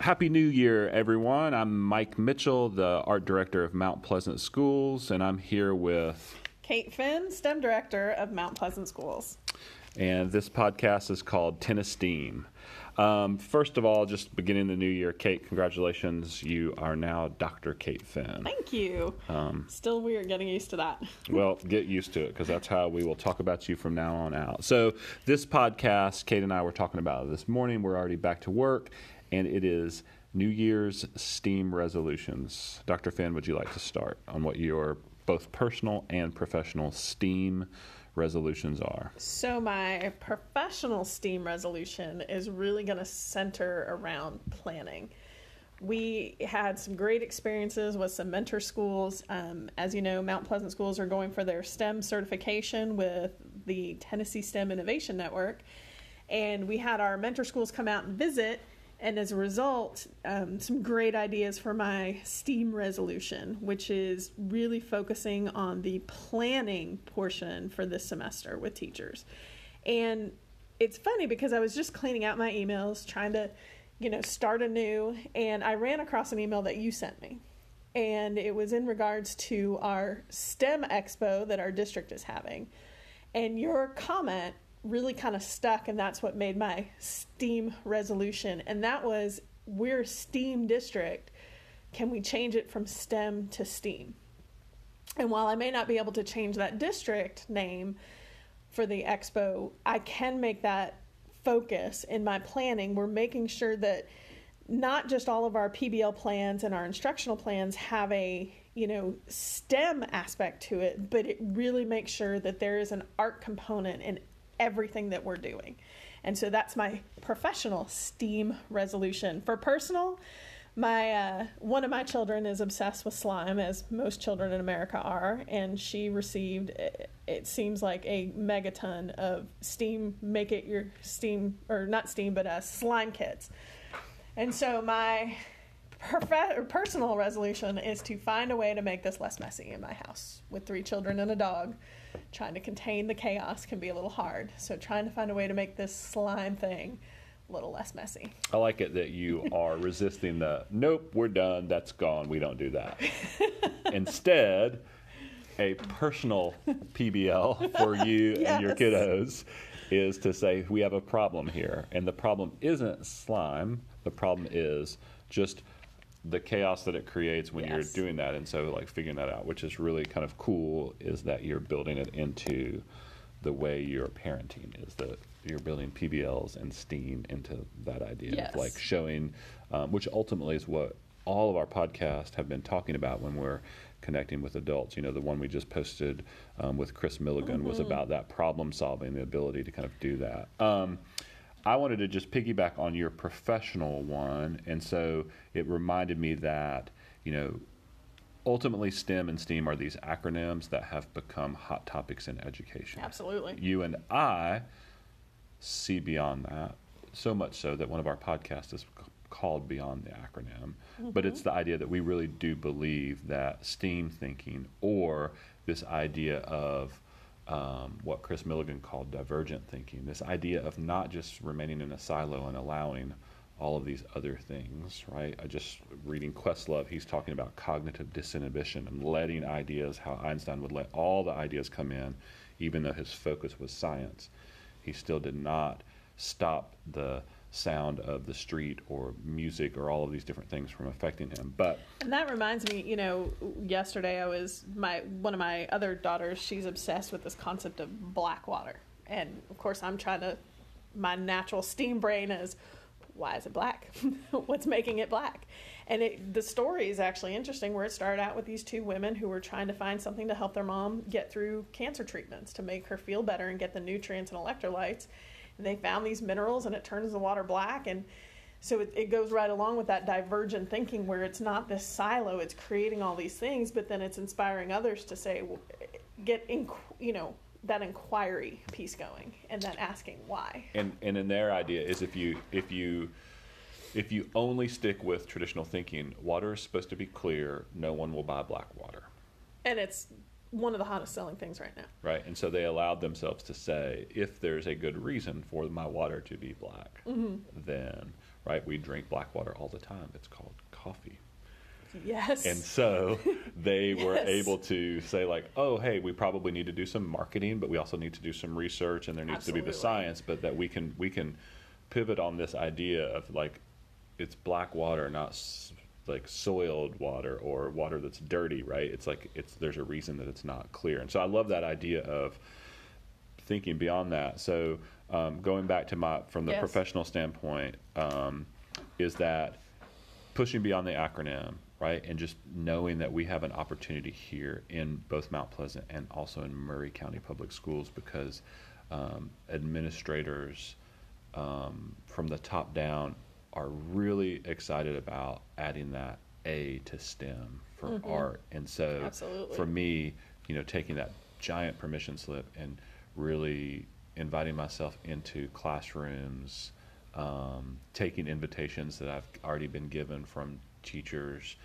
Happy New Year, everyone. I'm Mike Mitchell, the art director of Mount Pleasant Schools, and I'm here with. Kate Finn, STEM director of Mount Pleasant Schools. And this podcast is called Tenesteam. Um, first of all, just beginning the new year, Kate, congratulations. You are now Dr. Kate Finn. Thank you. Um, Still weird getting used to that. well, get used to it because that's how we will talk about you from now on out. So, this podcast, Kate and I were talking about this morning. We're already back to work, and it is New Year's STEAM resolutions. Dr. Finn, would you like to start on what your both personal and professional STEAM resolutions are? So, my professional STEAM resolution is really going to center around planning. We had some great experiences with some mentor schools. Um, as you know, Mount Pleasant schools are going for their STEM certification with the Tennessee STEM Innovation Network. And we had our mentor schools come out and visit and as a result, um, some great ideas for my STEAM resolution, which is really focusing on the planning portion for this semester with teachers. And it's funny because I was just cleaning out my emails, trying to, you know, start anew, and I ran across an email that you sent me. And it was in regards to our STEM expo that our district is having. And your comment really kind of stuck, and that's what made my STEAM resolution. And that was we're STEAM district. Can we change it from STEM to STEAM? And while I may not be able to change that district name for the expo, I can make that focus in my planning. We're making sure that not just all of our PBL plans and our instructional plans have a you know STEM aspect to it, but it really makes sure that there is an art component in everything that we're doing. And so that's my professional STEAM resolution. For personal, my uh, one of my children is obsessed with slime, as most children in America are, and she received it seems like a megaton of steam. Make it your steam or not steam, but uh, slime kits. And so my perfe- personal resolution is to find a way to make this less messy in my house with three children and a dog trying to contain the chaos can be a little hard. So trying to find a way to make this slime thing a little less messy. I like it that you are resisting the nope, we're done, that's gone, we don't do that. Instead, a personal PBL for you yes. and your kiddos is to say we have a problem here. And the problem isn't slime, the problem is just the chaos that it creates when yes. you're doing that and so like figuring that out which is really kind of cool is that you're building it into the way you're parenting is that you're building pbls and steam into that idea yes. of like showing um, which ultimately is what all of our podcasts have been talking about when we're connecting with adults you know the one we just posted um, with chris milligan mm-hmm. was about that problem solving the ability to kind of do that um, I wanted to just piggyback on your professional one, and so it reminded me that you know ultimately STEM and STEAM are these acronyms that have become hot topics in education. Absolutely. You and I see beyond that so much so that one of our podcasts is called Beyond the Acronym. Mm-hmm. But it's the idea that we really do believe that STEAM thinking or this idea of um, what Chris Milligan called divergent thinking. This idea of not just remaining in a silo and allowing all of these other things, right? I just reading Questlove, he's talking about cognitive disinhibition and letting ideas, how Einstein would let all the ideas come in, even though his focus was science. He still did not stop the sound of the street or music or all of these different things from affecting him. But and that reminds me, you know, yesterday I was my one of my other daughters. She's obsessed with this concept of black water, and of course I'm trying to. My natural steam brain is, why is it black? What's making it black? And it, the story is actually interesting, where it started out with these two women who were trying to find something to help their mom get through cancer treatments to make her feel better and get the nutrients and electrolytes and they found these minerals and it turns the water black. And so it, it, goes right along with that divergent thinking where it's not this silo it's creating all these things but then it's inspiring others to say well, get in you know that inquiry piece going and then asking why. And and in their idea is if you if you if you only stick with traditional thinking water is supposed to be clear no one will buy black water. And it's one of the hottest selling things right now. Right, and so they allowed themselves to say, if there's a good reason for my water to be black, mm-hmm. then right? We drink black water all the time. It's called coffee. Yes. And so they were able to say, like, oh, hey, we probably need to do some marketing, but we also need to do some research, and there needs to be the science, but that we can we can pivot on this idea of like it's black water, not like soiled water or water that's dirty, right? It's like it's there's a reason that it's not clear, and so I love that idea of thinking beyond that. So um, going back to my from the Yes. professional standpoint, um, is that pushing beyond the acronym, right, and just knowing that we have an opportunity here in both Mount Pleasant and also in Maury County Public Schools because um, administrators um, from the top down are really excited about adding that A to STEM for art, and so Absolutely. for me, you know, taking that giant permission slip and really inviting myself into classrooms, um, taking invitations that I've already been given from teachers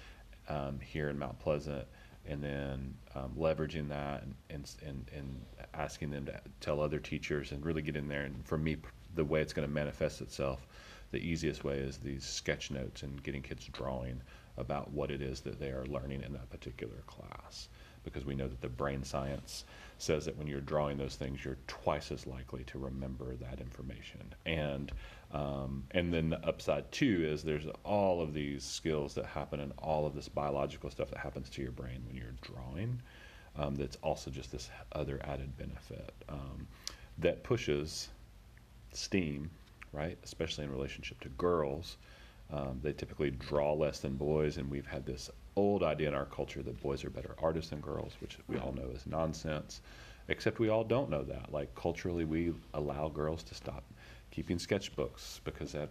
um, here in Mount Pleasant, and then um, leveraging that and, and and and asking them to tell other teachers and really get in there. And for me, the way it's going to manifest itself, the easiest way is these sketch notes and getting kids drawing about what it is that they are learning in that particular class because we know that the brain science says that when you're drawing those things, you're twice as likely to remember that information. And um, and then the upside too is there's all of these skills that happen and all of this biological stuff that happens to your brain when you're drawing. Um, that's also just this other added benefit um, that pushes STEAM, right? Especially in relationship to girls. Um, they typically draw less than boys, and we've had this old idea in our culture that boys are better artists than girls, which we all know is nonsense. Except we all don't know that. Like culturally, we allow girls to stop keeping sketchbooks because at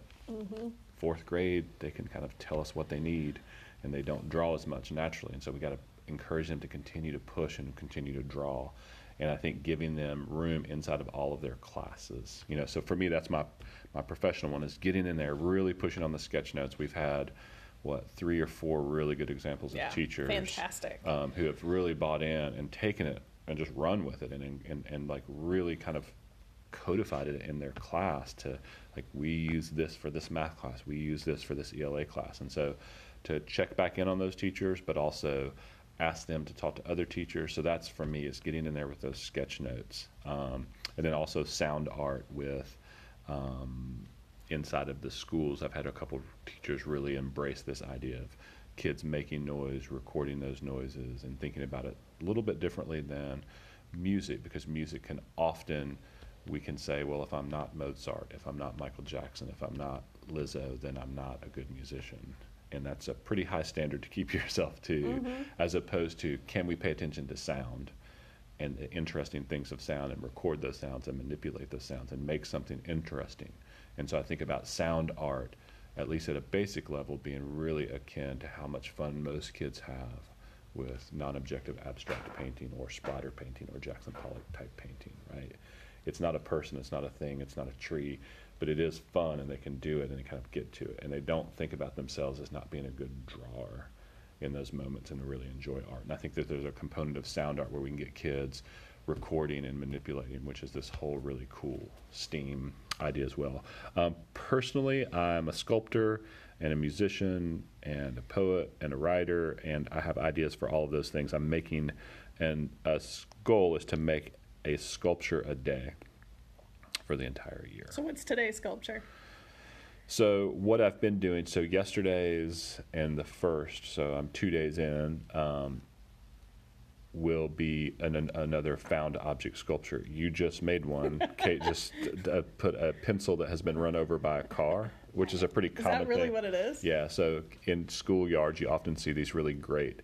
fourth grade they can kind of tell us what they need, and they don't draw as much naturally. And so we got to encourage them to continue to push and continue to draw. And I think giving them room inside of all of their classes, you know. So for me, that's my my professional one is getting in there, really pushing on the sketch notes. We've had what three or four really good examples of teachers fantastic. um, who have really bought in and taken it and just run with it and, and, and, and like really kind of codified it in their class to like we use this for this math class we use this for this ela class and so to check back in on those teachers but also ask them to talk to other teachers. So that's for me is getting in there with those sketch notes um, and then also sound art with um, inside of the schools. I've had a couple teachers really embrace this idea of kids making noise recording those noises and thinking about it a little bit differently than music because music can often we can say well if i'm not mozart if i'm not michael jackson if i'm not lizzo then i'm not a good musician and that's a pretty high standard to keep yourself to mm-hmm. as opposed to can we pay attention to sound and the interesting things of sound and record those sounds and manipulate those sounds and make something interesting. And so I think about sound art, at least at a basic level, being really akin to how much fun most kids have with non objective abstract painting or splatter painting or Jackson Pollock type painting, right? It's not a person, it's not a thing, it's not a tree, but it is fun and they can do it and they kind of get to it. And they don't think about themselves as not being a good drawer in those moments and really enjoy art. And I think that there's a component of sound art where we can get kids recording and manipulating, which is this whole really cool STEAM idea as well. Um, personally, I'm a sculptor and a musician and a poet and a writer, and I have ideas for all of those things. I'm making, and a goal is to make a sculpture a day for the entire year. So what's today's sculpture? So what I've been doing, so yesterday's and the first, so I'm two days in, um, will be an, an, another found object sculpture. You just made one. Kate just uh, put a pencil that has been run over by a car, which is a pretty common. Is that really thing. what it is? Yeah, so in schoolyards, you often see these really great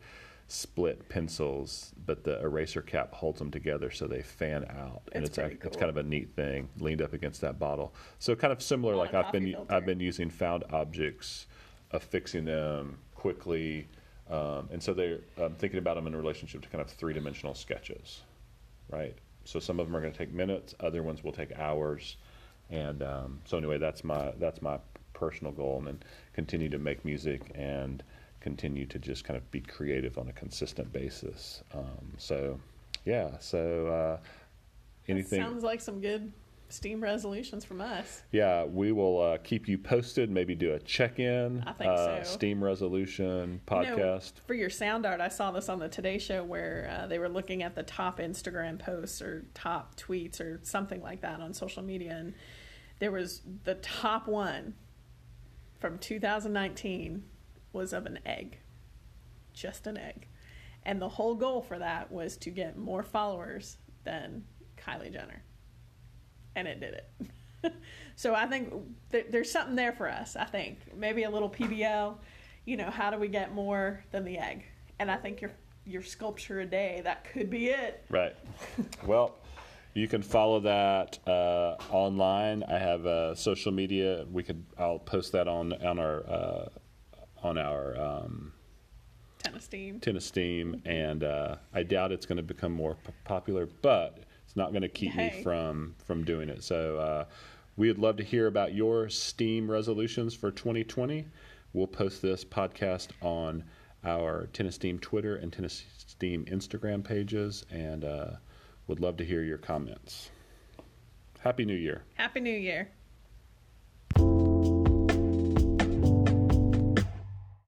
split pencils, but the eraser cap holds them together so they fan out, and It's it's ac- pretty it's kind of a neat thing. Leaned up against that bottle, so kind of similar. Like I've been filter. I've been using found objects, affixing them quickly, um, and so they're um, thinking about them in relationship to kind of three dimensional sketches, right? So some of them are going to take minutes, other ones will take hours, and um, so anyway, that's my that's my personal goal, and then continue to make music and continue to just kind of be creative on a consistent basis. Um, so yeah, so uh, anything. Sounds like some good steam resolutions from us. Yeah, we will uh, keep you posted. Maybe do a check-in. I think uh, so. Steam resolution You know, podcast. for your sound art, I saw this on the Today Show where uh, they were looking at the top Instagram posts or top tweets or something like that on social media, and there was the top one from 2019 was of an egg, just an egg, and the whole goal for that was to get more followers than Kylie Jenner, and it did it. so I think th- there's something there for us. I think maybe a little PBL. You know, how do we get more than the egg? And I think your your sculpture a day that could be it. Right. well, you can follow that uh, online. I have uh, social media. We could. I'll post that on on our uh, on our um, Tennis team. tennis and uh, I doubt it's going to become more p- popular, but it's not going to keep me from from doing it. So uh, we would love to hear about your Steam resolutions for 2020. We'll post this podcast on our Tennis Steam Twitter and Tennis Steam Instagram pages, and uh, would love to hear your comments. Happy New Year. Happy New Year.